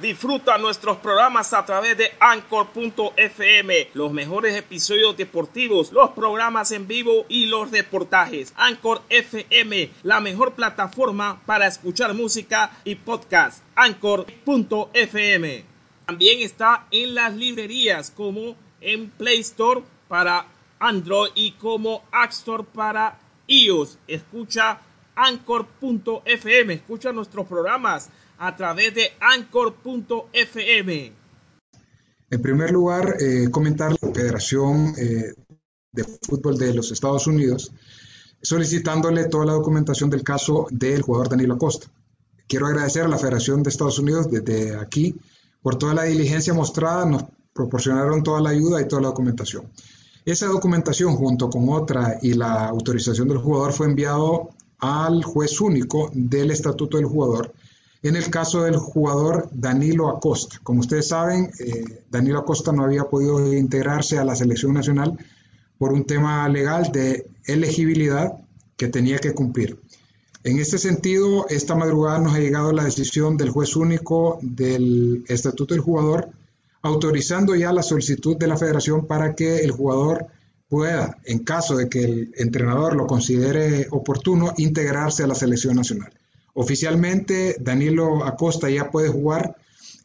Disfruta nuestros programas a través de anchor.fm, los mejores episodios deportivos, los programas en vivo y los reportajes. Anchor FM, la mejor plataforma para escuchar música y podcast. Anchor.fm. También está en las librerías como en Play Store para Android y como App Store para iOS. Escucha anchor.fm, escucha nuestros programas a través de anchor.fm. En primer lugar, eh, comentar la Federación eh, de Fútbol de los Estados Unidos solicitándole toda la documentación del caso del jugador Danilo Acosta. Quiero agradecer a la Federación de Estados Unidos desde aquí por toda la diligencia mostrada, nos proporcionaron toda la ayuda y toda la documentación. Esa documentación junto con otra y la autorización del jugador fue enviado al juez único del Estatuto del Jugador en el caso del jugador Danilo Acosta. Como ustedes saben, eh, Danilo Acosta no había podido integrarse a la selección nacional por un tema legal de elegibilidad que tenía que cumplir. En este sentido, esta madrugada nos ha llegado la decisión del juez único del Estatuto del Jugador autorizando ya la solicitud de la federación para que el jugador pueda, en caso de que el entrenador lo considere oportuno, integrarse a la selección nacional. Oficialmente, Danilo Acosta ya puede jugar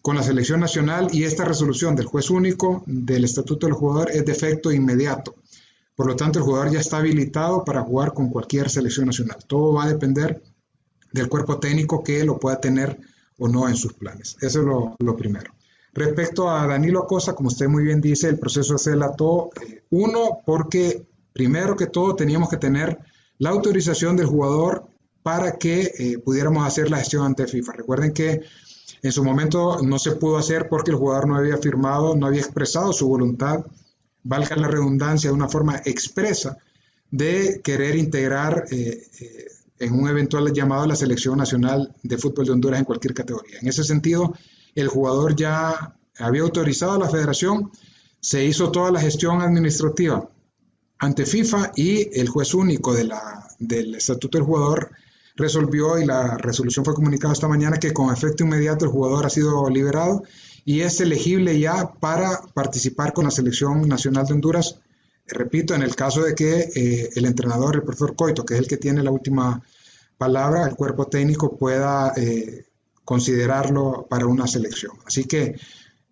con la selección nacional y esta resolución del juez único del Estatuto del Jugador es de efecto inmediato. Por lo tanto, el jugador ya está habilitado para jugar con cualquier selección nacional. Todo va a depender del cuerpo técnico que lo pueda tener o no en sus planes. Eso es lo, primero. Respecto a Danilo Acosta, como usted muy bien dice, el proceso se delató, eh, uno, porque primero que todo teníamos que tener la autorización del jugador para que eh, pudiéramos hacer la gestión ante FIFA. Recuerden que en su momento no se pudo hacer porque el jugador no había firmado, no había expresado su voluntad, valga la redundancia, de una forma expresa de querer integrar eh, eh, en un eventual llamado a la Selección Nacional de Fútbol de Honduras en cualquier categoría. En ese sentido, el jugador ya había autorizado a la federación, se hizo toda la gestión administrativa ante FIFA y el juez único del Estatuto del Jugador resolvió y la resolución fue comunicada esta mañana que con efecto inmediato el jugador ha sido liberado y es elegible ya para participar con la selección nacional de Honduras. Repito, en el caso de que eh, el entrenador, el profesor Coito, que es el que tiene la última palabra, el cuerpo técnico pueda eh, considerarlo para una selección. Así que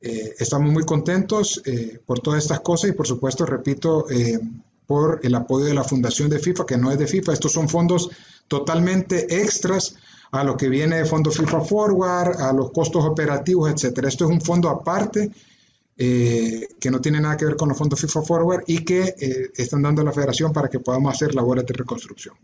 eh, estamos muy contentos por todas estas cosas y por supuesto, repito, por el apoyo de la Fundación de FIFA, que no es de FIFA, estos son fondos totalmente extras a lo que viene de fondo FIFA Forward, a los costos operativos, etcétera. Esto es un fondo aparte eh, que no tiene nada que ver con los fondos FIFA Forward y que eh, están dando a la federación para que podamos hacer labores de reconstrucción.